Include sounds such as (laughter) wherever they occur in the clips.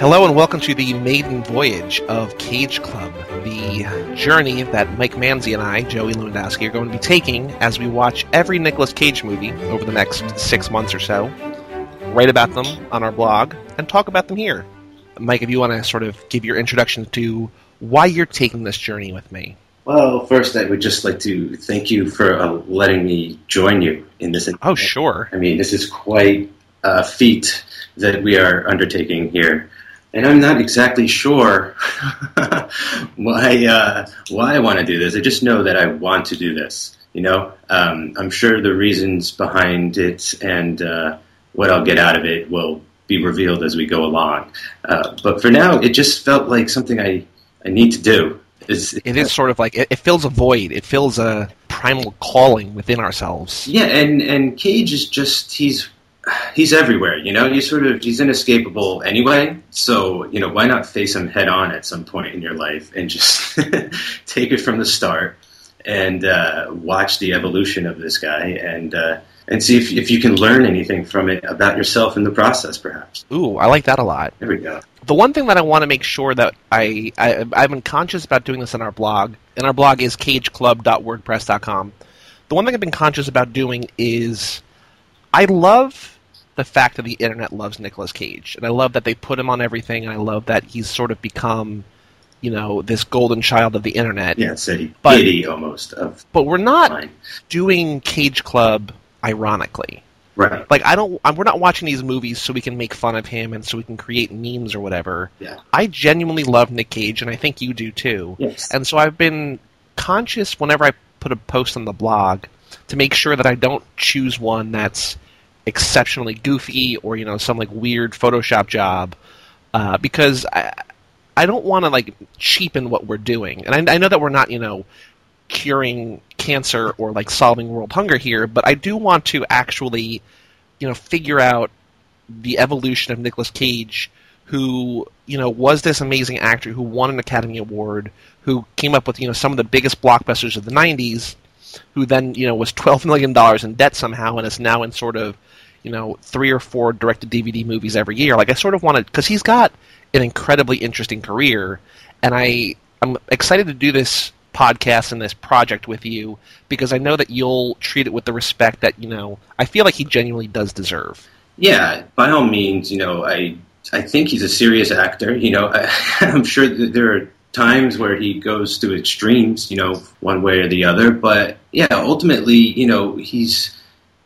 Hello and welcome to the maiden voyage of Cage Club, the journey that Mike Manzi and I, Joey Lewandowski, are going to be taking as we watch every Nicolas Cage movie over the next six months or so, write about them on our blog, and talk about them here. Mike, if you want to sort of give your introduction to why you're taking this journey with me. Well, first, I would just like to thank you for uh, letting me join you in this. Oh, sure. I mean, this is quite a feat that we are undertaking here and I'm not exactly sure (laughs) why uh, why I want to do this. I just know that I want to do this. You know, um, I'm sure the reasons behind it and uh, what I'll get out of it will be revealed as we go along. Uh, but for now, it just felt like something I I need to do. It's, it is sort of like it, it fills a void. It fills a primal calling within ourselves. Yeah, and and Cage is just he's he's everywhere. You know, he's sort of he's inescapable anyway. So you know, why not face him head on at some point in your life and just (laughs) take it from the start and uh, watch the evolution of this guy and. Uh, and see if, if you can learn anything from it about yourself in the process, perhaps. Ooh, I like that a lot. There we go. The one thing that I want to make sure that I, I I've been conscious about doing this in our blog, and our blog is cageclub.wordpress.com. The one thing I've been conscious about doing is I love the fact that the internet loves Nicolas Cage, and I love that they put him on everything, and I love that he's sort of become, you know, this golden child of the internet. Yeah, it's a but, almost of. But we're not mine. doing Cage Club ironically. Right. Like I don't. I'm, we're not watching these movies so we can make fun of him and so we can create memes or whatever. Yeah. I genuinely love Nick Cage, and I think you do too. Yes. And so I've been conscious whenever I put a post on the blog to make sure that I don't choose one that's exceptionally goofy or you know some like weird Photoshop job uh, because I I don't want to like cheapen what we're doing, and I, I know that we're not you know curing cancer or like solving world hunger here, but I do want to actually you know figure out the evolution of Nicolas Cage who you know was this amazing actor who won an Academy Award, who came up with you know some of the biggest blockbusters of the '90s, who then you know was twelve million dollars in debt somehow and is now in sort of you know three or four direct to DVD movies every year. Like I sort of wanted because he's got an incredibly interesting career, and I I'm excited to do this podcast and this project with you because I know that you'll treat it with the respect that you know I feel like he genuinely does deserve. Yeah, by all means, you know I I think he's a serious actor. You know I, (laughs) I'm sure that there are times where he goes to extremes, you know, one way or the other. But yeah, ultimately, you know, he's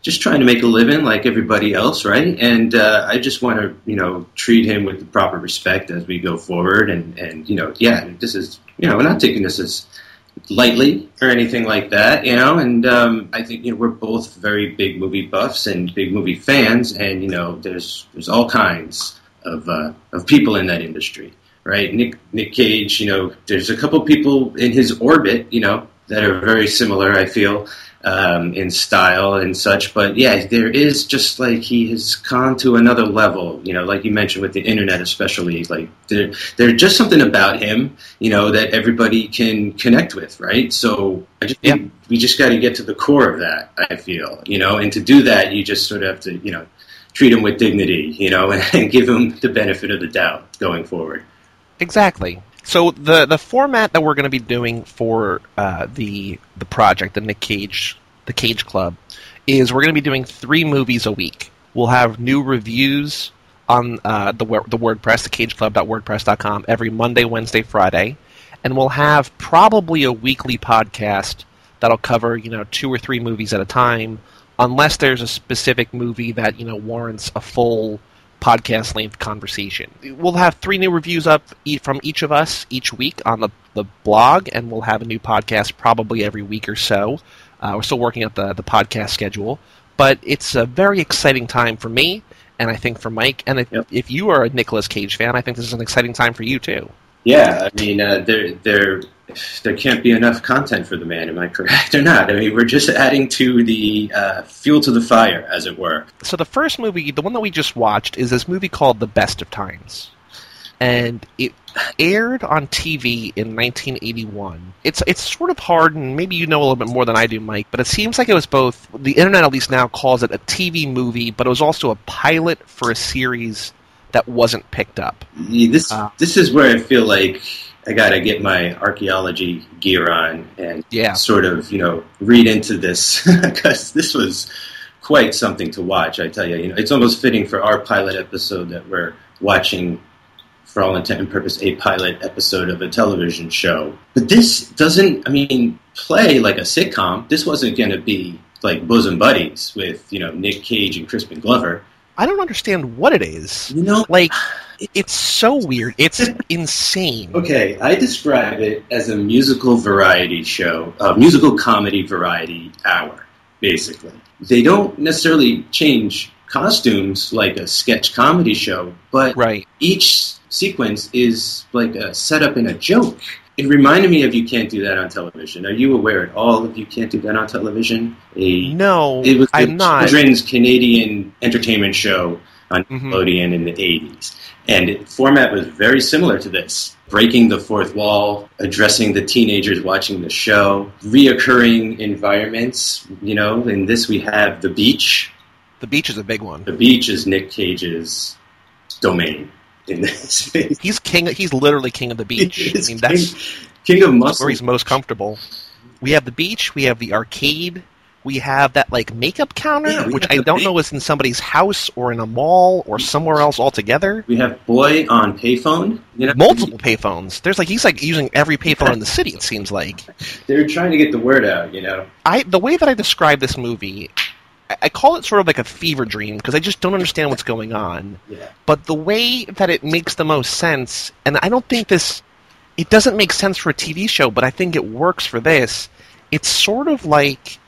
just trying to make a living like everybody else, right? And uh, I just want to, you know, treat him with the proper respect as we go forward. And, and you know, yeah, this is, you know, we're not taking this as lightly or anything like that, you know. And um, I think you know we're both very big movie buffs and big movie fans, and you know, there's there's all kinds of uh, of people in that industry, right? Nick Nick Cage, you know, there's a couple people in his orbit, you know, that are very similar. I feel um, in style and such. But yeah, there is just like he has gone to another level. You know, like you mentioned with the internet, especially like there, there's just something about him, you know, that everybody can connect with, right? So I just yeah. we just got to get to the core of that. I feel, you know, and to do that, you just sort of have to, you know, treat him with dignity, you know, and, (laughs) and give him the benefit of the doubt going forward. Exactly. So the the format that we're going to be doing for uh, the the project, the Nick Cage, the Cage Club, is we're going to be doing three movies a week. We'll have new reviews on uh, the the WordPress, the CageClub.wordpress.com, every Monday, Wednesday, Friday, and we'll have probably a weekly podcast that'll cover you know two or three movies at a time, unless there's a specific movie that you know warrants a full podcast length conversation. We'll have three new reviews up from each of us each week on the, the blog, and we'll have a new podcast probably every week or so. Uh, we're still working out the, the podcast schedule, but it's a very exciting time for me, and I think for Mike. And if, yep. if you are a Nicolas Cage fan, I think this is an exciting time for you too. Yeah, I mean, uh, there there there can't be enough content for the man. Am I correct (laughs) or not? I mean, we're just adding to the uh, fuel to the fire, as it were. So the first movie, the one that we just watched, is this movie called The Best of Times, and it aired on TV in 1981. It's it's sort of hard, and maybe you know a little bit more than I do, Mike. But it seems like it was both. The internet, at least now, calls it a TV movie, but it was also a pilot for a series that wasn't picked up. Yeah, This Uh. this is where I feel like I gotta get my archaeology gear on and Yeah. sort of you know read into this (laughs) because this was quite something to watch. I tell you, you know, it's almost fitting for our pilot episode that we're watching. For all intent and purpose, a pilot episode of a television show. But this doesn't, I mean, play like a sitcom. This wasn't going to be like bosom buddies with, you know, Nick Cage and Crispin Glover. I don't understand what it is. You know, Like, (sighs) it's so weird. It's (laughs) insane. Okay, I describe it as a musical variety show, a musical comedy variety hour, basically. They don't necessarily change costumes like a sketch comedy show, but Right. each sequence is like a setup and a joke. It reminded me of You Can't Do That on Television. Are you aware at all of You Can't Do That on Television? A No, it was the I'm not. children's Canadian entertainment show on Mhm. Nickelodeon in the 80s. And the format was very similar to this. Breaking the fourth wall, addressing the teenagers watching the show, reoccurring environments. You know, in this we have the beach. The beach is a big one. The beach is Nick Cage's domain in this. (laughs) He's king. He's literally king of the beach. I mean, that's king, king of where he's most comfortable. We have the beach. We have the arcade. We have that like makeup counter, Yeah, which I don't make- know is in somebody's house or in a mall or somewhere else altogether. We have boy on payphone. You know, Multiple payphones. There's like he's like using every payphone in the city. It seems like. (laughs) They're trying to get the word out. You know. I the way that I describe this movie, I, call it sort of like a fever dream because I just don't understand what's going on. Yeah. But the way that it makes the most sense, and I don't think this, it doesn't make sense for a TV show, but I think it works for this. It's sort of like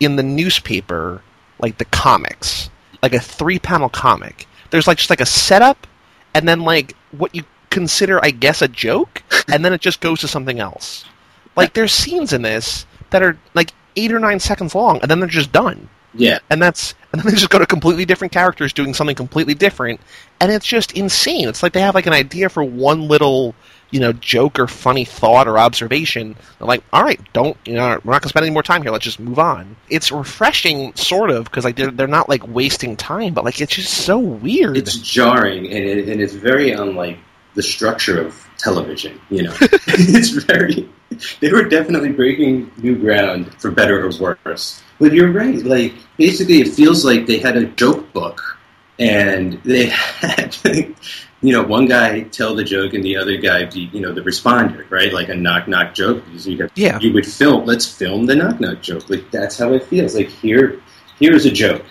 in the newspaper, like the comics, like a three-panel comic. There's like just like a setup, and then like what you consider, I guess, a joke, (laughs) and then it just goes to something else. Like there's scenes in this that are like eight or nine seconds long, and then they're just done Yeah. and that's and then they just go to completely different characters doing something completely different, and it's just insane. It's like they have like an idea for one little you know joke or funny thought or observation. They're like, all right, don't you know we're not gonna spend any more time here. Let's just move on. It's refreshing, sort of, because like they're they're not like wasting time, but like it's just so weird. it's jarring and, it, and it's very unlike the structure of television you know (laughs) (laughs) it's very they were definitely breaking new ground for better or worse but you're right like basically it feels like they had a joke book and they (laughs) had you know one guy tell the joke and the other guy be you know the responder right like a knock knock joke you, have, Yeah. you would film let's film the knock knock joke like that's how it feels like here here's a joke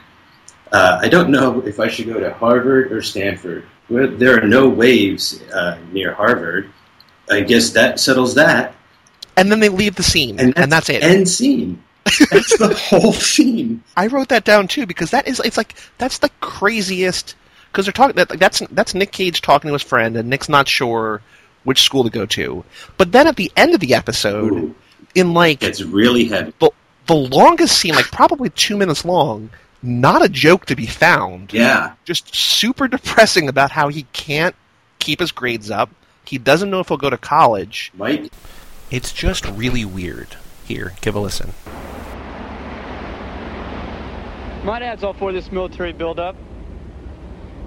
uh, I don't know if I should go to Harvard or Stanford. Well, there are no waves uh, near Harvard. I guess that settles that. and then they leave the scene, and that's, it. End scene. That's the (laughs) whole scene. I wrote that down too because that is it's like that's the craziest because they're talking that that's that's Nick Cage talking to his friend and Nick's not sure which school to go to. But then at the end of the episode, Ooh, in like it's really heavy. the the longest scene, like probably two minutes long, not a joke to be found. Yeah. Just super depressing about how he can't keep his grades up. He doesn't know if he'll go to college. Mike? It's just really weird. Here, give a listen. My dad's all for this military buildup.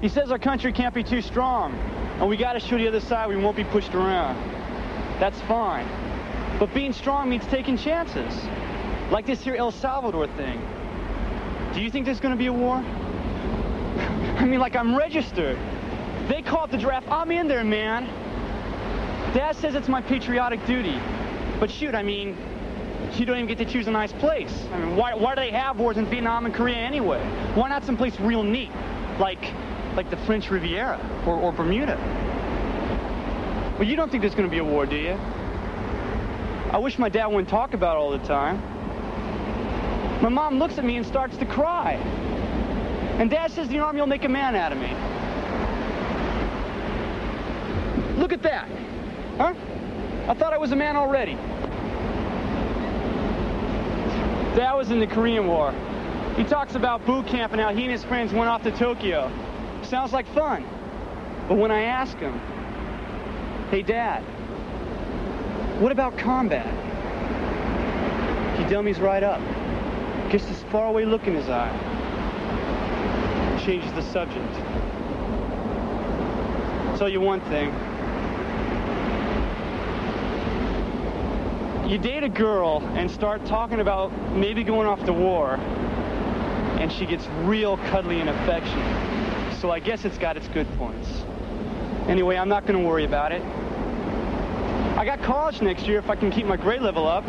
He says our country can't be too strong, and we gotta show the other side we won't be pushed around. That's fine. But being strong means taking chances. Like this here El Salvador thing. Do you think there's gonna be a war? (laughs) I mean, like I'm registered. They call it the draft. I'm in there, man. Dad says it's my patriotic duty. But shoot, I mean, you don't even get to choose a nice place. I mean, why, why do they have wars in Vietnam and Korea anyway? Why not someplace real neat, like like the French Riviera or, or Bermuda? Well, you don't think there's going to be a war, do you? I wish my dad wouldn't talk about it all the time. My mom looks at me and starts to cry. And dad says the army will make a man out of me. Look at that. Huh? I thought I was a man already. Dad was in the Korean War. He talks about boot camp and how he and his friends went off to Tokyo. Sounds like fun. But when I ask him, hey dad, what about combat? He dummies right up. Gets this faraway look in his eye. Changes the subject. I'll tell you one thing. You date a girl and start talking about maybe going off to war, and she gets real cuddly and affectionate. So I guess it's got its good points. Anyway, I'm not going to worry about it. I got college next year if I can keep my grade level up.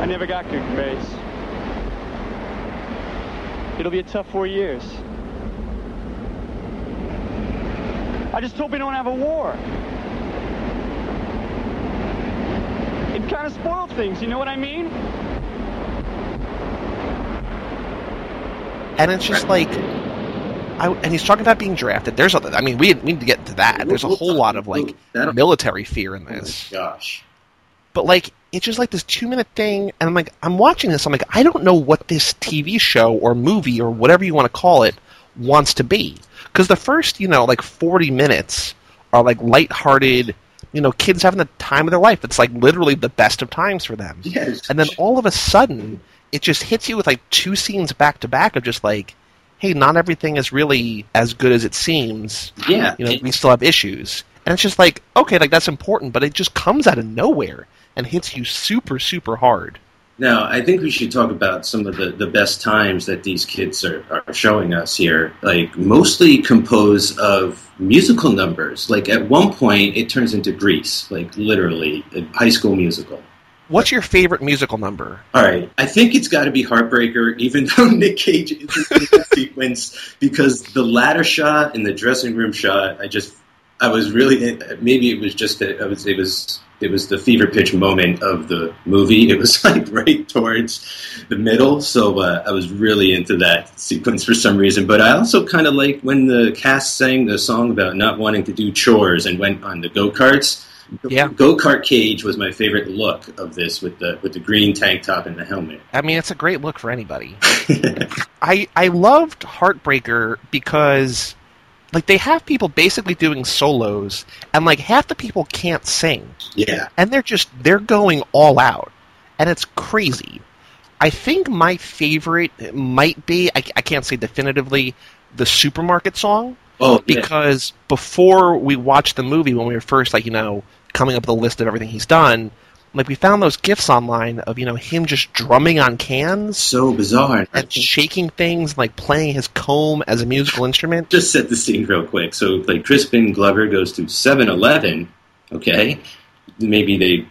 I never got good grades. It'll be a tough four years. I just hope we don't have a war. It kind of spoiled things, you know what I mean? And it's just like, I, and he's talking about being drafted. There's, other. I mean, we, we need to get to that. There's a whole lot of like military fear in Oh this. gosh. But like, it's just like this two minute thing, and I'm like, I'm watching this. I'm like, I don't know what this TV show or movie or whatever you want to call it wants to be. Because the first, you know, like 40 minutes are like lighthearted, you know, kids having the time of their life. It's like literally the best of times for them. Yes. And then all of a sudden, it just hits you with like two scenes back to back of just like, hey, not everything is really as good as it seems. yeah. You know, we still have issues. And it's just like, okay, like that's important, but it just comes out of nowhere and hits you super, super hard. Now, I think we should talk about some of the, the best times that these kids are, are showing us here. Like, mostly composed of musical numbers. Like, at one point, it turns into Grease, like, literally, a high school musical. What's your favorite musical number? All right, I think it's got to be Heartbreaker, even (laughs) though Nick Cage is in that sequence, because the ladder shot and the dressing room shot, I just, I was really, maybe it was just, that I was, it was, it was the fever pitch moment of the movie. It was (laughs) like right towards the middle, so uh, I was really into that sequence for some reason. But I also kind of like when the cast sang the song about not wanting to do chores and went on the go karts. Yeah. Go kart Cage was my favorite look of this with the with the green tank top and the helmet. I mean, it's a great look for anybody. (laughs) I I loved Heartbreaker because like they have people basically doing solos and like half the people can't sing. yeah. and they're just they're going all out and it's crazy i think my favorite might be i, I can't say definitively the supermarket song Oh, yeah. because before we watched the movie when we were first like you know coming up with a list of everything he's done like we found those gifs online of you know him just drumming on cans so bizarre. and shaking things like playing his comb as a musical instrument just set the scene real quick. So, like, Crispin Glover goes to 7 Eleven, okay? Maybe they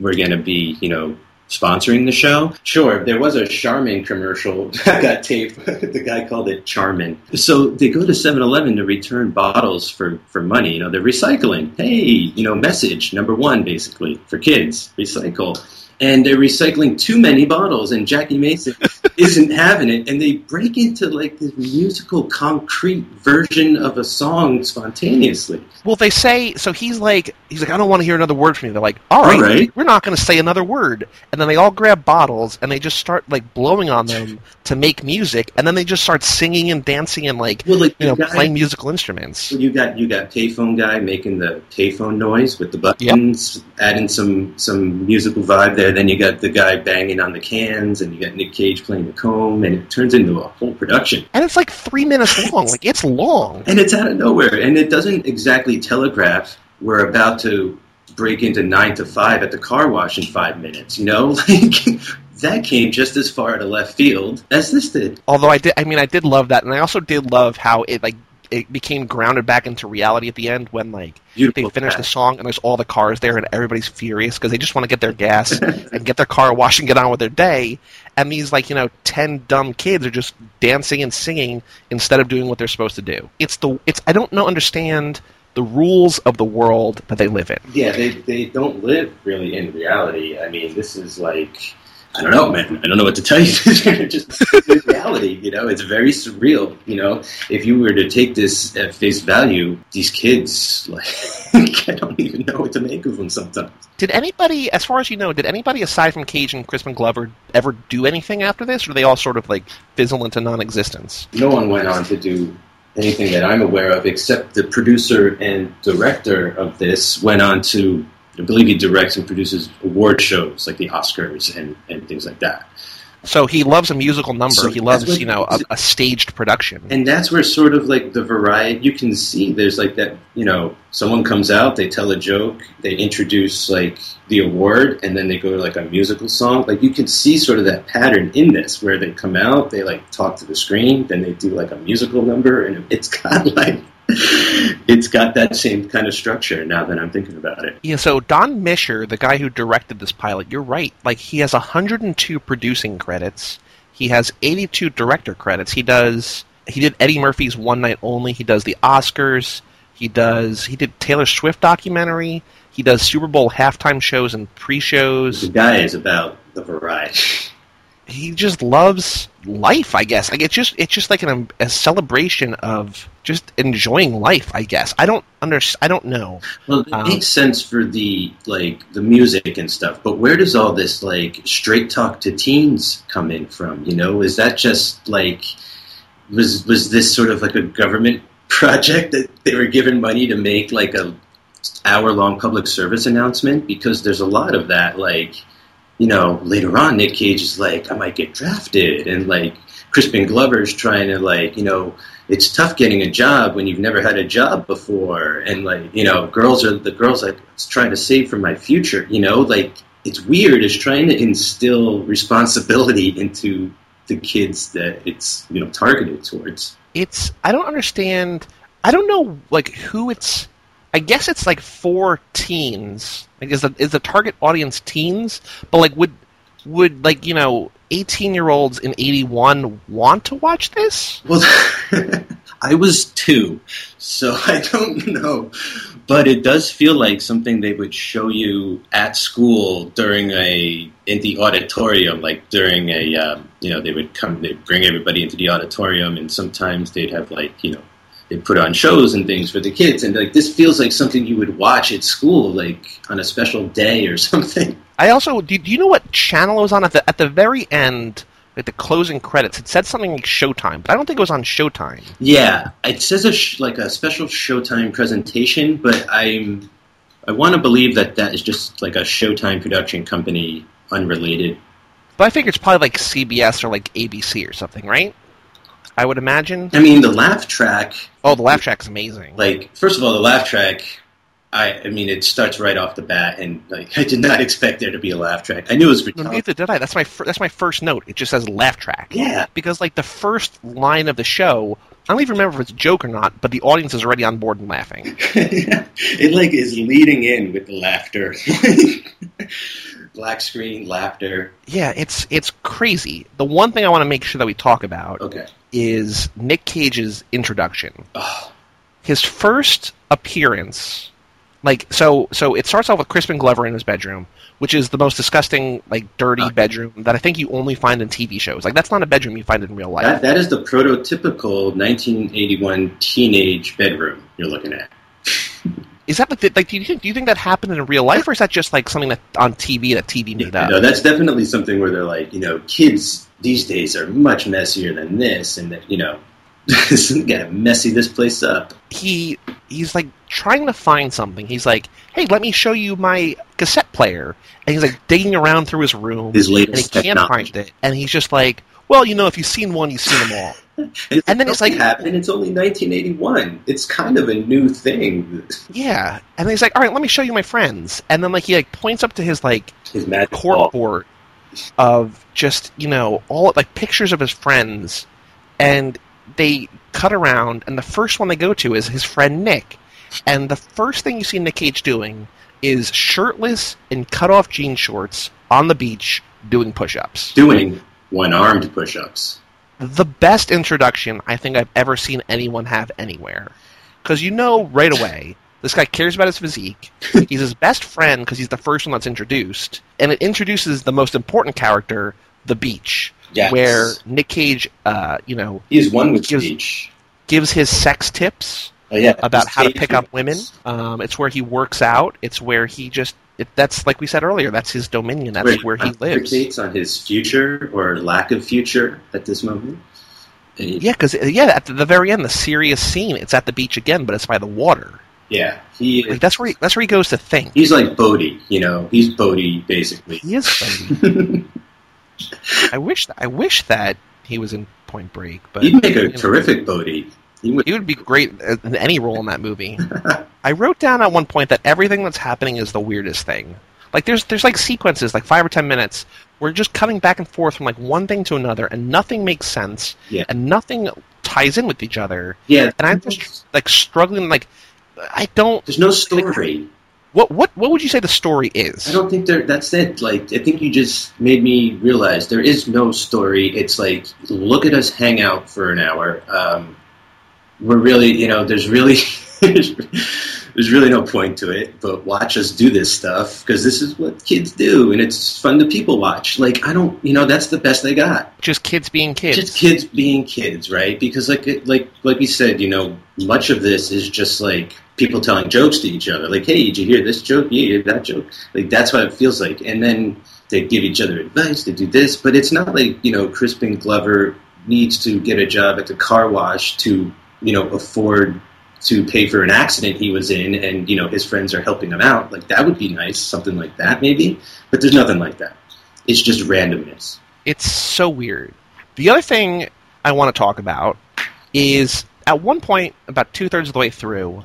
were going to be, you know, sponsoring the show. Sure, there was a Charmin commercial (laughs) that got taped. (laughs) the guy called it Charmin. So, they go to 7 Eleven to return bottles for, for money. You know, they're recycling. Hey, you know, message number one, basically, for kids recycle. And they're recycling too many bottles, and Jackie Mason (laughs) isn't having it, and they break into like this musical, concrete version of a song spontaneously. Well, they say so. He's like, he's like, I don't want to hear another word from you. They're like, all right, All right. we're not going to say another word. And then they all grab bottles and they just start like blowing on them to make music. And then they just start singing and dancing and like, Well, like you know, guy- playing musical instruments. You got you got payphone guy making the payphone noise with the buttons, adding some some musical vibe there. Then you got the guy banging on the cans, and you got Nick Cage playing the comb, and it turns into a whole production. And it's like three minutes long. Like it's long. And it's out of nowhere, and it doesn't exactly telegraph we're about to break into nine to five at the car wash in five minutes. You know, (laughs) like that came just as far to left field as this did. Although I did, I mean, I did love that, and I also did love how it like it became grounded back into reality at the end when like Beautiful. they finish the song and there's all the cars there and everybody's furious because they just want to get their gas (laughs) and get their car washed and get on with their day. And these like you know ten dumb kids are just dancing and singing instead of doing what they're supposed to do. It's the it's I don't know understand the rules of the world that they live in. Yeah, they, they don't live really in reality. I mean, this is like, I don't know, man. I don't know what to tell you. (laughs) Just reality, you know, it's very surreal. You know, if you were to take this at face value, these kids, like, (laughs) I don't even know what to make of them sometimes. Did anybody, as far as you know, did anybody aside from Cage and Crispin Glover ever do anything after this, or they all sort of like fizzle into non-existence? No one went on to do anything that I'm aware of, except the producer and director of this went on to, I believe he directs and produces award shows like the Oscars and, and things like that. So he loves a musical number. So he loves, what- you know, a, a staged production. and that's where sort of like the variety you can see there's like that you know someone comes out they tell a joke they introduce like the award and then they go to like a musical song like you can see sort of that pattern in this where they come out they like talk to the screen then they do like a musical number and it's (laughs) got like it's got that same kind of structure now that i'm thinking about it Yeah, so Don Mischer, the guy who directed this pilot, you're right. Like he has 102 producing credits. He has 82 director credits. He does he did Eddie Murphy's One Night Only. He does the Oscars. He does he did Taylor Swift documentary. He does Super Bowl halftime shows and pre-shows. The guy is about the variety (laughs) He just loves life, I guess. Like it's just it's just like an, a celebration of just enjoying life, I guess. I don't under I don't know. Well, it Um, makes sense for the like the music and stuff, but where does all this like straight talk to teens come in from? You know, is that just like was was this sort of like a government (laughs) project that they were given money to make like a hour long public service announcement? Because there's a lot of that. Like, you know, later on, Nick Cage is like, I might get drafted, and like Crispin Glover's trying to like, you know it's tough getting a job when you've never had a job before and like you know girls are the girls like trying to save for my future you know like it's weird it's trying to instill responsibility (laughs) into the kids that it's you know targeted towards it's I don't understand. I don't know like who it's. I guess it's like for teens. Like is the is the target audience teens? But like would would like you know eighteen year olds in eighty one want to watch this? well (laughs) i was two so (laughs) i don't know but it does feel like something they would show you at school during a in the auditorium like during a um, you know they would come they'd bring everybody into the auditorium and sometimes they'd have like you know they'd put on shows and things for the kids and like this feels like something you would watch at school like on a special day or (laughs) something I also do, do you know what channel it was on at the at the very end? Like the closing credits, it said something like Showtime, but I don't think it was on Showtime. yeah it says a sh- like a special showtime presentation but i'm i want to believe that that is just like a showtime production company unrelated But I figure it's probably like CBS or like ABC or something, right? I would imagine. i mean the laugh track Oh, the laugh track is amazing. like first of all the laugh track I, I mean, it starts right off the bat, and like (laughs) I did not expect there to be a laugh track. I knew it was retarded. neither did I. That's my fir- that's my first note. It just says laugh track. Yeah, Because like the first line of the show, I don't even remember if it's a joke or not, but the audience is already on board and laughing. (laughs) it like is leading in with the laughter, (laughs) black screen laughter. Yeah, it's it's crazy. The one thing I want to make sure that we talk about Okay. Is Nick Cage's introduction. Oh, His first appearance, like so, so it starts off with Crispin Glover in his bedroom, which is the most disgusting, like dirty Okay. bedroom that I think you only find in TV shows. Like that's not a bedroom you find in real life. that that is the prototypical 1981 teenage bedroom you're looking at. Is that like, the, like do you think do you think that happened in real life, or is that just like something that on TV that TV made up? No, that's definitely something where they're like, you know, kids these days are much messier than this, and that you know, (laughs) gotta messy this place up. he he's like trying to find something. He's like, "Hey, let me show you my cassette player," and he's like digging around through his room, His latest and he can't technology. find it. And he's just like, "Well, you know, if you've seen one, you've seen them all." (laughs) It's And then it's like- happened. It's only 1981. It's kind of a new thing. yeah, and he's like, "All right, let me show you my friends," and then like he like points up to his like His magic ball. corkboard of just you know all like pictures of his friends, and they cut around, and the first one they go to is his friend Nick, and the first thing you see Nick Cage doing is shirtless in cut off jean shorts on the beach doing push-ups. doing one-armed push-ups. The best introduction I think I've ever seen anyone have anywhere, because you know right away. This guy cares about his physique. (laughs) He's his best friend because he's the first one that's introduced, and it introduces the most important character, the beach, Yes. where Nick Cage, uh, you know, he is one with gives- speech. gives his sex tips Oh, yeah, about how to pick up women. Um, it's where he works out. It's where he just. It, that's like we said earlier. That's his dominion. That's where he uh, lives. pontificates on his future or lack of future at this moment. He- Yeah, because uh, yeah, at the very end, the serious scene. It's at the beach again, but it's by the water. yeah, he Like that's where he, that's where he goes to think. he's like Bodhi, you know. He's Bodhi basically. He is funny. (laughs) I wish I wish that he was in Point Break, but He'd make a you know, terrific Bodhi. He would. He would be great in any role in that movie. (laughs) I wrote down at one point that everything that's happening is the weirdest thing. Like there's there's like sequences, like five or ten minutes, where just cutting back and forth from like one thing to another, and nothing makes sense, Yeah. and nothing ties in with each other. Yeah, And I'm just like struggling. Like I don't. There's no story. What what what would you say the story is? I don't think there. That's it. Like I think you just made me realize there is no story. It's like look at us hang out for an hour. Um, we're really, you know, there's really, (laughs) there's really no point to it. But watch us do this stuff because this is what kids do, and it's fun to people watch. Like I don't, you know, that's the best they got. Just kids being kids. Just kids being kids, right? Because like it- like like we said, you know, much of this is just like people telling jokes to each other. Like, hey, did you hear this joke? Yeah, you hear that joke. Like that's what it feels like. And then they give each other advice. They do this, but it's not like you know, Crispin Glover needs to get a job at the car wash to you know afford to pay for an accident he was in, and you know his friends are helping him out. Like that would be nice, something like that maybe. But there's nothing like that. It's just randomness. It's so weird. The other thing I want to talk about is at one point, about two thirds of the way through,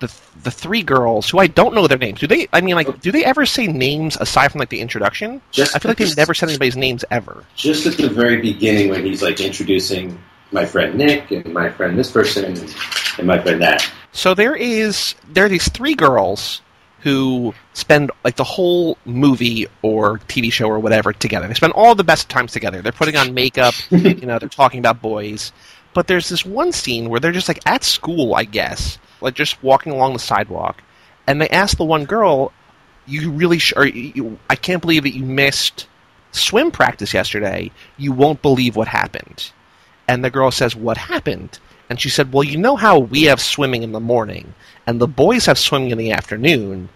the the three girls who I don't know their names. Do they? I mean, like, do they ever say names aside from like the introduction? Just I feel like they've never said anybody's names ever. just at the very beginning when he's like introducing my friend Nick and my friend this person and, my friend that. So there is there are these three girls who spend like the whole movie or TV show or whatever together. They spend all the best times together. They're putting on makeup, (laughs) you know, they're talking about boys. But there's this one scene where they're just like at school, I guess, like just walking along the sidewalk, and they ask the one girl, "You really? Sh- you, I can't believe that you missed swim practice yesterday. You won't believe what happened." And the girl says, What happened? And she said, Well, you know how we have swimming in the morning and the boys have swimming in the afternoon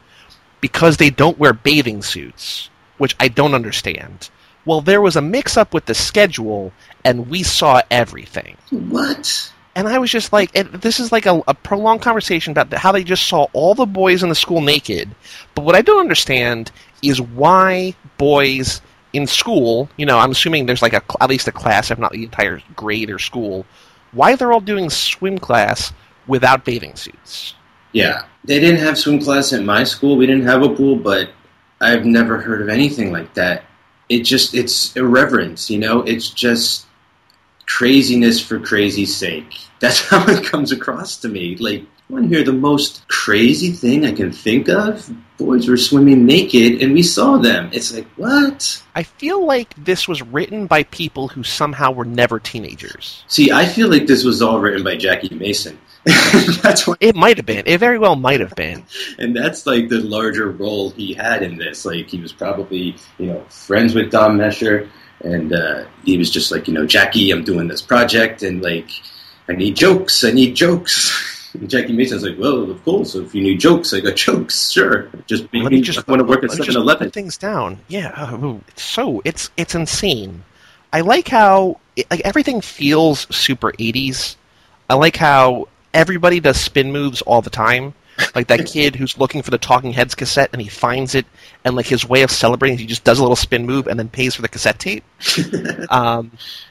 because they don't wear bathing suits, which I don't understand. Well, there was a mix up with the schedule and we saw everything. What? And I was just like, and this is like a, a prolonged conversation about the, how they just saw all the boys in the school naked. But what I don't understand is why boys in school, you know, I'm assuming there's like a at least a class, if not the entire grade or school, why they're all doing swim class without bathing suits. Yeah. They didn't have swim class at my school. We didn't have a pool, but I've never heard of anything like that. It just it's irreverence, you know? It's just craziness for crazy's sake. That's (laughs) how it comes across to me. Like want to hear the most crazy thing I can think of? Boys were swimming naked and we saw them. It's like, what? I feel like this was written by people who somehow were never teenagers. See, I feel like this was all written by Jackie Mason. (laughs) that's what, It might have been. It very well might have been. and that's like the larger role he had in this. Like he was probably, you know, friends with Don Mischer, and uh, he was just like, you know, Jackie, I'm doing this project, and like, I need jokes. I need jokes. (laughs) And Jackie Mason's like, well, of course. If you need jokes, I got (laughs) jokes. Sure, just make Let me just want to work at let me just Seven Eleven. things down. Yeah, uh, it's so it's it's insane. I like how it, like everything feels super 80s. I like how everybody does spin moves all the time. Like that kid who's looking for the Talking Heads cassette and he finds it, and like his way of celebrating, is he just does a little spin move and then pays for the cassette tape. (laughs) um,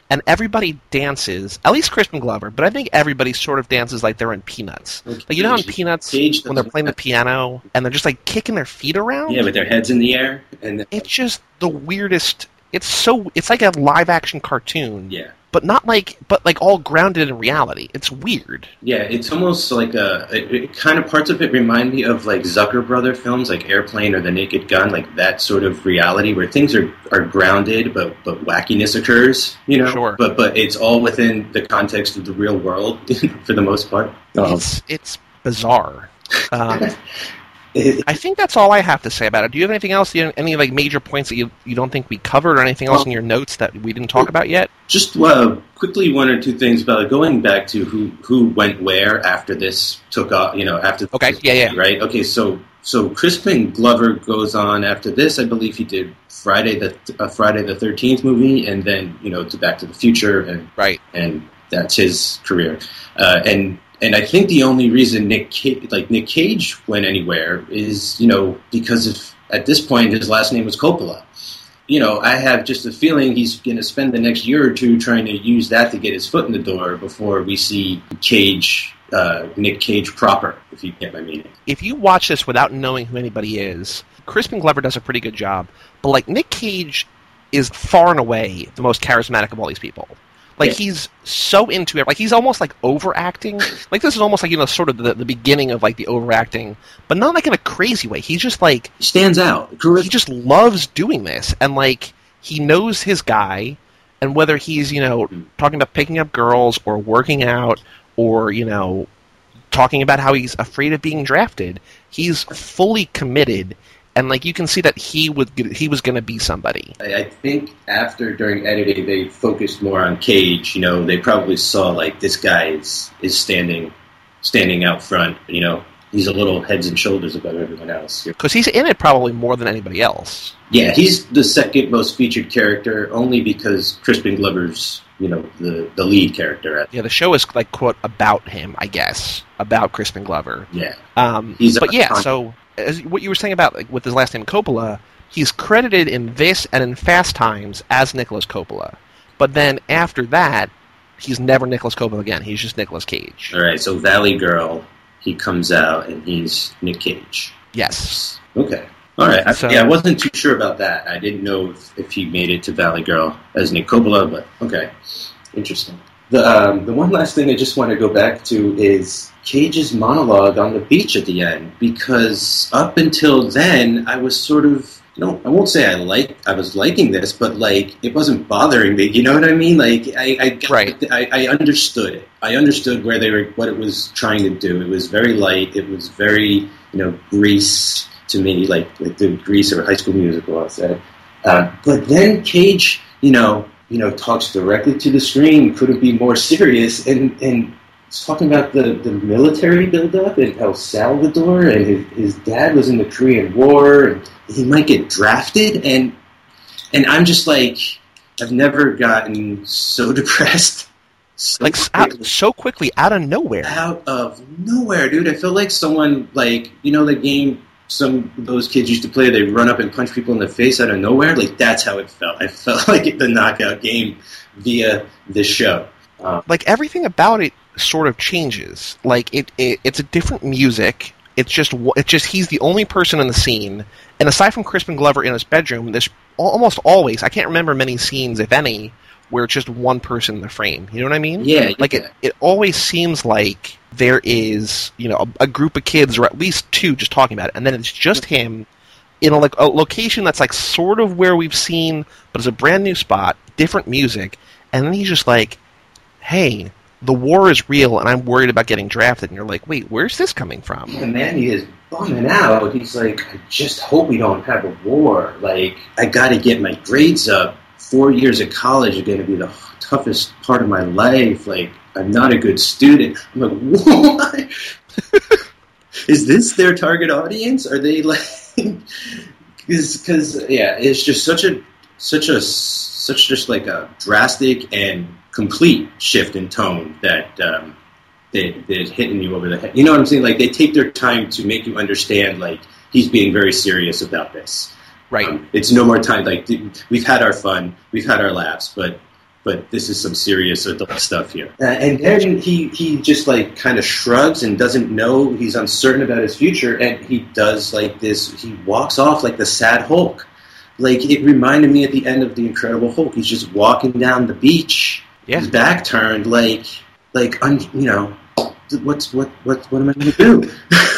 and everybody dances, at least Crispin Glover, but I think everybody sort of dances like they're in Peanuts. Like you know, how in Peanuts Cage when they're playing the piano and they're just like kicking their feet around. Yeah, with their heads in the air, and It's just the weirdest. It's so. It's like a live action cartoon, yeah. But not like, but like all grounded in reality. It's weird. Yeah, it's almost like a. It, it kind of parts of it remind me of like Zucker brother films, like Airplane or The Naked Gun, like that sort of reality where things are, are grounded, but but wackiness occurs. You know, Sure. But but it's all within the context of the real world (laughs) for the most part. Um, It's it's bizarre. Um, it- (laughs) I think that's all I have to say about it. Do you have anything else? You any like major points that you you don't think we covered, or anything else Well- in your notes that we didn't talk about yet? just uh, quickly, one or two things about going back to who who went where after this took off. You know, after Okay, yeah, yeah. right. Okay, so so Crispin Glover goes on after this. I believe he did Friday the uh, Friday the Thirteenth movie, and then you know to Back to the Future, and Right. and that's his career. Uh, and and I think the only reason Nick Ca- like Nick Cage went anywhere is you know because at this point his last name was Coppola, you know, I have just a feeling he's going to spend the next year or two trying to use that to get his foot in the door before we see Cage, uh, Nick Cage proper, if you get my meaning. If you watch this without knowing who anybody is, Crispin Glover does a pretty good job. But like Nick Cage is far and away the most charismatic of all these people. Like Yeah. he's so into it. Like he's almost like overacting. (laughs) Like this is almost like you know sort of the, the beginning of like the overacting, but not like in a crazy way. He's just like He stands out. he just loves doing this and like he knows his guy and whether he's you know hmm. talking about picking up girls or working out or you know talking about how he's afraid of being drafted he's fully committed and like you can see that he would he was going to be somebody I, think after during editing they focused more on Cage. You know, they probably saw like this guy is is standing standing out front. You know, he's a little heads and shoulders above everyone else. because he's in it probably more than anybody else Yeah, he's the second most featured character, only because Crispin Glover's you know the the lead character. yeah the show is like quote about him i guess about crispin glover Yeah, Um, He's but yeah, con- so as what you were saying about like, with his last name Coppola, he's credited in this and in Fast Times as Nicolas Coppola. But then after that, he's never Nicolas Coppola again. He's just Nicolas Cage. all right. So Valley Girl, he comes out and he's Nick Cage. Yes. Okay. All right. I, yeah, I wasn't too sure about that. I didn't know if, if he made it to Valley Girl as Nick Coppola, but okay. Interesting. The um, the one last thing I just want to go back to is Cage's monologue on the beach at the end, because up until then I was sort of no, I won't say I like I was liking this, but like it wasn't bothering me. You know what I mean? Like I I, got- Right. I, I understood it. I understood where they were, what it was trying to do. It was very light. It was very you know Grease to me, like like the Grease or High School Musical. I said, uh, but then Cage, you know, you know, talks directly to the screen. Couldn't be more serious, and and talking about the, the military buildup in El Salvador, and his, his dad was in the Korean War, and he might get drafted, and and I'm just like, I've never gotten so (laughs) depressed. So Like out, so quickly out of nowhere. out of nowhere, dude. I feel like someone like you know the game some those kids used to play. They run up and punch people in the face out of nowhere. Like that's how it felt. I (laughs) felt like the knockout game via this show. Um, Like everything about it sort of changes. Like it, it it's a different music. It's just it's just he's the only person in the scene. And aside from Crispin Glover in his bedroom, there's almost always I can't remember many scenes, if any, where it's just one person in the frame. You know what I mean? yeah, like yeah. it, it always seems like there is you know a, a group of kids or at least two just talking about it and then it's just him in a, like a location that's like sort of where we've seen but it's a brand new spot different music and then he's just like hey the war is real and i'm worried about getting drafted and you're like wait where's this coming from And man, he is bumming out. He's like, I just hope we don't have a war. Like, I got to get my grades up. Four years of college are going to be the toughest part of my life. Like, I'm not a good student. I'm like, (laughs) what? (laughs) is this their target audience? Are they like? (laughs) Because yeah, it's just such a such a such just like a drastic and complete shift in tone that um, that that's hitting you over the head. You know what I'm saying? Like they take their time to make you understand. Like he's being very serious about this. right Um, it's no more time. Like we've had our fun, we've had our laughs, but but this is some serious adult stuff here. Uh, and then he he just like kind of shrugs and doesn't know. He's uncertain about his future, and he does like this. He walks off like the sad Hulk. Like it reminded me at the end of the Incredible Hulk. He's just walking down the beach, Yeah. his back turned, like like un, you know. What's what what what am I going to do?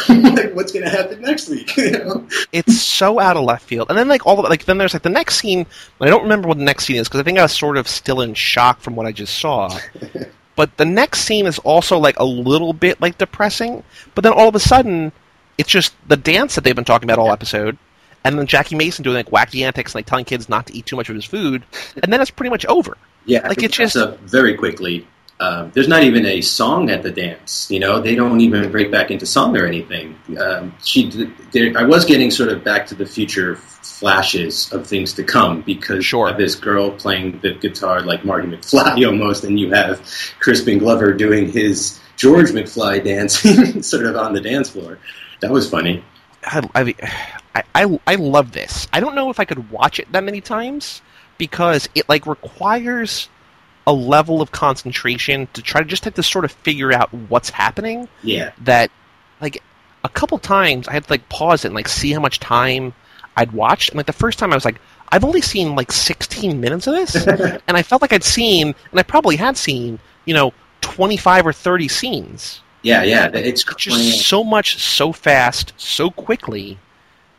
(laughs) like, what's going to happen next week? (laughs) You know? it's so out of left field. And then like all the like then there's like the next scene. I don't remember what the next scene is because I think I was sort of still in shock from what I just saw. (laughs) but the next scene is also like a little bit like depressing. But then all of a sudden, it's just the dance that they've been talking about all episode, and then Jackie Mason doing like wacky antics, and, like telling kids not to eat too much of his food, and then it's pretty much over. Yeah, Like, I it's just- up very quickly. Um, there's not even a song at the dance. You know, they don't even break back into song or anything. Um, she, there, I was getting sort of Back to the Future flashes of things to come because Sure. of this girl playing the guitar like Marty McFly (laughs) almost, and you have Crispin Glover doing his George McFly dancing (laughs) sort of on the dance floor. That was funny. I, (sighs) I, I I love this. I don't know if I could watch it that many times because it like requires a level of concentration to try to just have to sort of figure out what's happening. Yeah. That like a couple times I had to like pause it and like see how much time I'd watched. And like the first time I was like, I've only seen like 16 minutes of this, (laughs) and I felt like I'd seen, and I probably had seen, you know, 25 or 30 scenes. Yeah, yeah. It's It's just so much, so fast, so quickly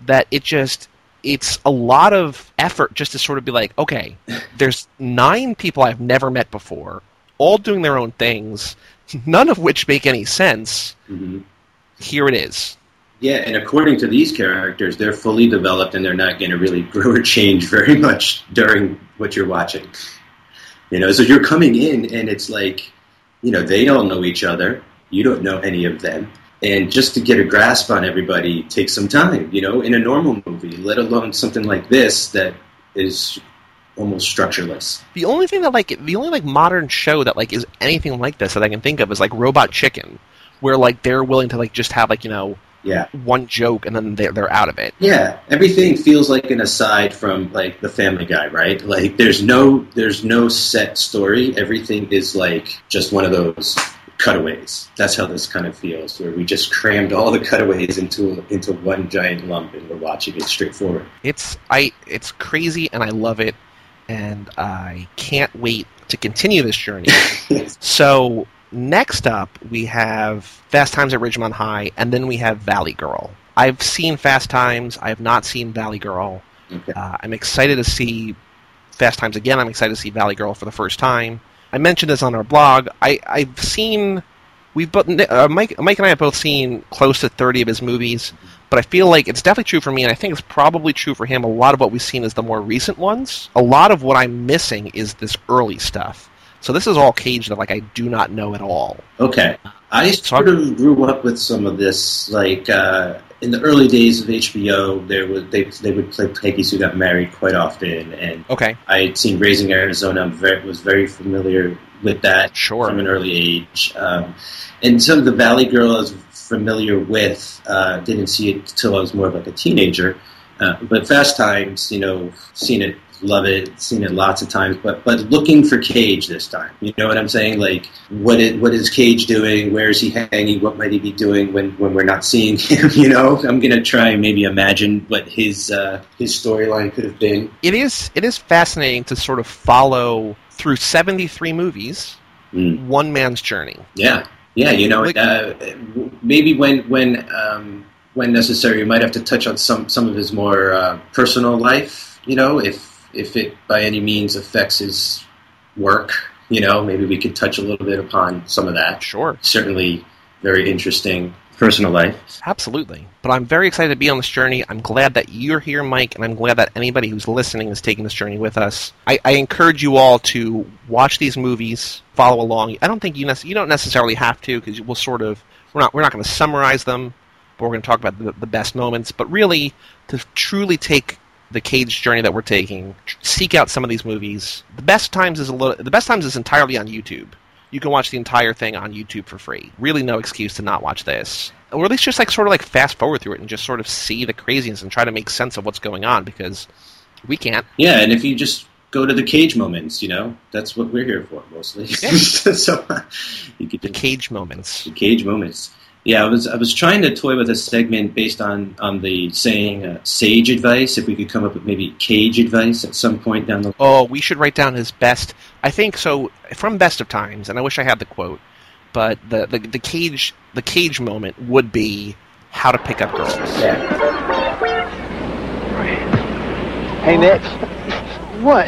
that it just it's a lot of effort just to sort of be like, okay, there's nine people I've never met before, all doing their own things, none of which make any sense. Mhm. Here it is. Yeah, and according to these characters, they're fully developed and they're not going to really (laughs) grow or change very much during what you're watching. You know, so you're coming in and it's like, you know, they don't know each other. You don't know any of them. And just to get a grasp on everybody takes some time, you know, in a normal movie, let alone something like this that is almost structureless. The only thing that like the only like modern show that like is anything like this that I can think of is like Robot Chicken, where like they're willing to like just have like you know Yeah. one joke and then they're they're out of it. Yeah, everything feels like an aside from like the Family Guy, right? Like there's no there's no set story. Everything is like just one of those cutaways. That's how this kind of feels, where we just crammed all the cutaways into into one giant lump, and we're watching it straightforward. It's I it's crazy and I love it and I can't wait to continue this journey. (laughs) so next up we have Fast Times at Ridgemont High and then we have Valley Girl. I've seen Fast Times, I have not seen Valley Girl. Okay. Uh, I'm excited to see Fast Times again. I'm excited to see Valley Girl for the first time. I mentioned this on our blog. I, I've seen we've both uh, Mike Mike and I have both seen close to 30 of his movies, but I feel like it's definitely true for me, and I think it's probably true for him. A lot of what we've seen is the more recent ones. A lot of what I'm missing is this early stuff. So this is all Cage that like I do not know at all. Okay. I sort of grew up with some of this, like uh, in the early days of HBO. There was they they would play Peggy Sue Got Married quite often, and Okay, I had seen Raising Arizona. Very, was very familiar with that Sure. from an early age. Um, and some of the Valley Girl I was familiar with. Uh, didn't see it till I was more of like a teenager. Uh, but Fast Times, you know, seen it, love it, seen it lots of times. But but looking for Cage this time. You know what I'm saying? Like what is, what is Cage doing? Where is he hanging? What might he be doing when, when we're not seeing (laughs) him? You know, I'm gonna try and maybe imagine what his uh, his storyline could have been. it is it is fascinating to sort of follow through 73 movies Mm. one man's journey. Yeah, yeah. You know, Like- uh, maybe when when um, when necessary, we might have to touch on some some of his more uh, personal life. You know, if if it by any means affects his work, you know, maybe we could touch a little bit upon some of that. Sure. Certainly, very interesting personal life. Absolutely. But I'm very excited to be on this journey. I'm glad that you're here, Mike, and I'm glad that anybody who's listening is taking this journey with us. I, I encourage you all to watch these movies, follow along. I don't think you nec- you don't necessarily have to because we'll sort of we're not we're not going to summarize them, we're going to talk about the, the best moments. But really, to truly take the cage journey that we're taking, tr- seek out some of these movies. The best times is a little. The best times is entirely on YouTube. You can watch the entire thing on YouTube for free. Really, no excuse to not watch this, or at least just like sort of like fast forward through it and just sort of see the craziness and try to make sense of what's going on because we can't. Yeah, and if you just go to the cage moments, you know, that's what we're here for mostly. Yeah. (laughs) so uh, you could The cage moments. The cage moments. Yeah, I was I was trying to toy with a segment based on on the saying uh, sage advice. If we could come up with maybe cage advice at some point down the Oh, we should write down his best. I think so from Best of Times, and I wish I had the quote, but the the, the cage the cage moment would be how to pick up girls. yeah. Hey, Nick, What?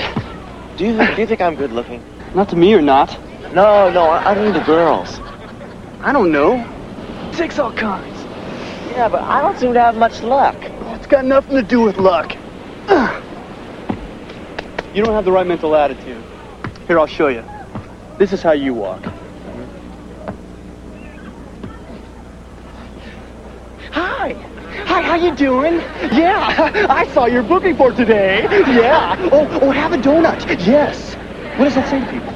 do you, do you think I'm good looking? Not to me or not? No, no, I, I mean the girls. I don't know. Takes all kinds. Yeah, but I don't seem to have much luck. It's got nothing to do with luck. You don't have the right mental attitude. Here, I'll show you. This is how you walk. Hi. Hi, how you doing? Yeah, (laughs) I saw your booking for today. Yeah. Oh, oh, have a donut. Yes. What does that say to people?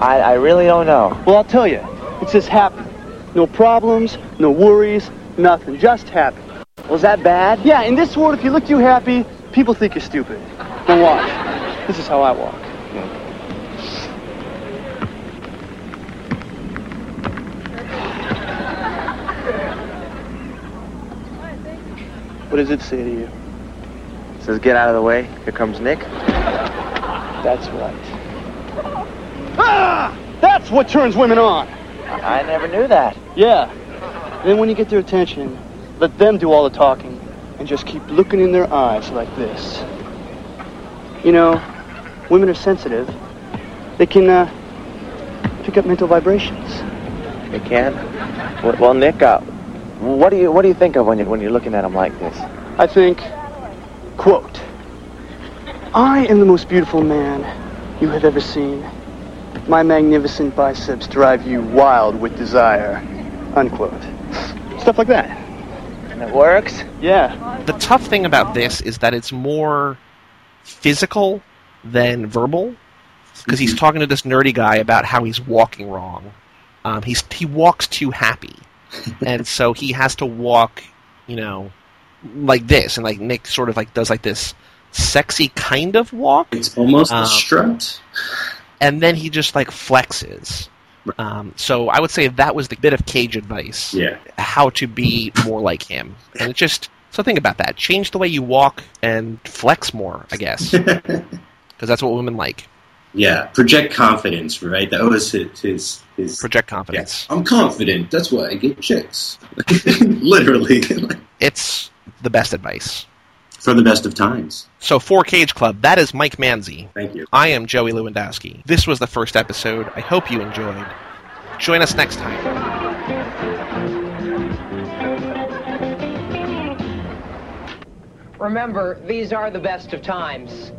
I, I really don't know. Well, I'll tell you. It says happy. No problems, no worries, nothing. Just happy. Was that bad? Yeah, in this world, if you look too happy, people think you're stupid. Now watch. This is how I walk. What does it say to you? Says get out of the way. Here comes Nick. That's right. Ah! That's what turns women on. I, never knew that. Yeah. Then when you get their attention, let them do all the talking and just keep looking in their eyes like this. You know, women are sensitive. They can uh, pick up mental vibrations. They can? Well, well Nick, uh, what do you what do you think of when you when you're looking at them like this? I think, quote, I am the most beautiful man you have ever seen. My magnificent biceps drive you wild with desire. Unquote. Stuff like that. And it works. Yeah. The tough thing about this is that it's more physical than verbal because he's talking to this nerdy guy about how he's walking wrong. Um, he's he walks too happy, (laughs) and so he has to walk, you know, like this, and like Nick sort of like does like this sexy kind of walk, It's almost Um, a strut. And then he just like flexes. Um, so I would say that was the bit of Cage advice. Yeah. how to be more like him. And it just so think about that. Change the way you walk and flex more, I guess, (laughs) because that's what women like. Yeah. Project confidence, right? That was his his, his Project yeah. confidence. I'm confident. That's why I get chicks. (laughs) Literally. It's the best advice. For the best of times. So for Cage Club, that is Mike Manzi. Thank you. I am Joey Lewandowski. This was the first episode. I hope you enjoyed. Join us next time. Remember, these are the best of times.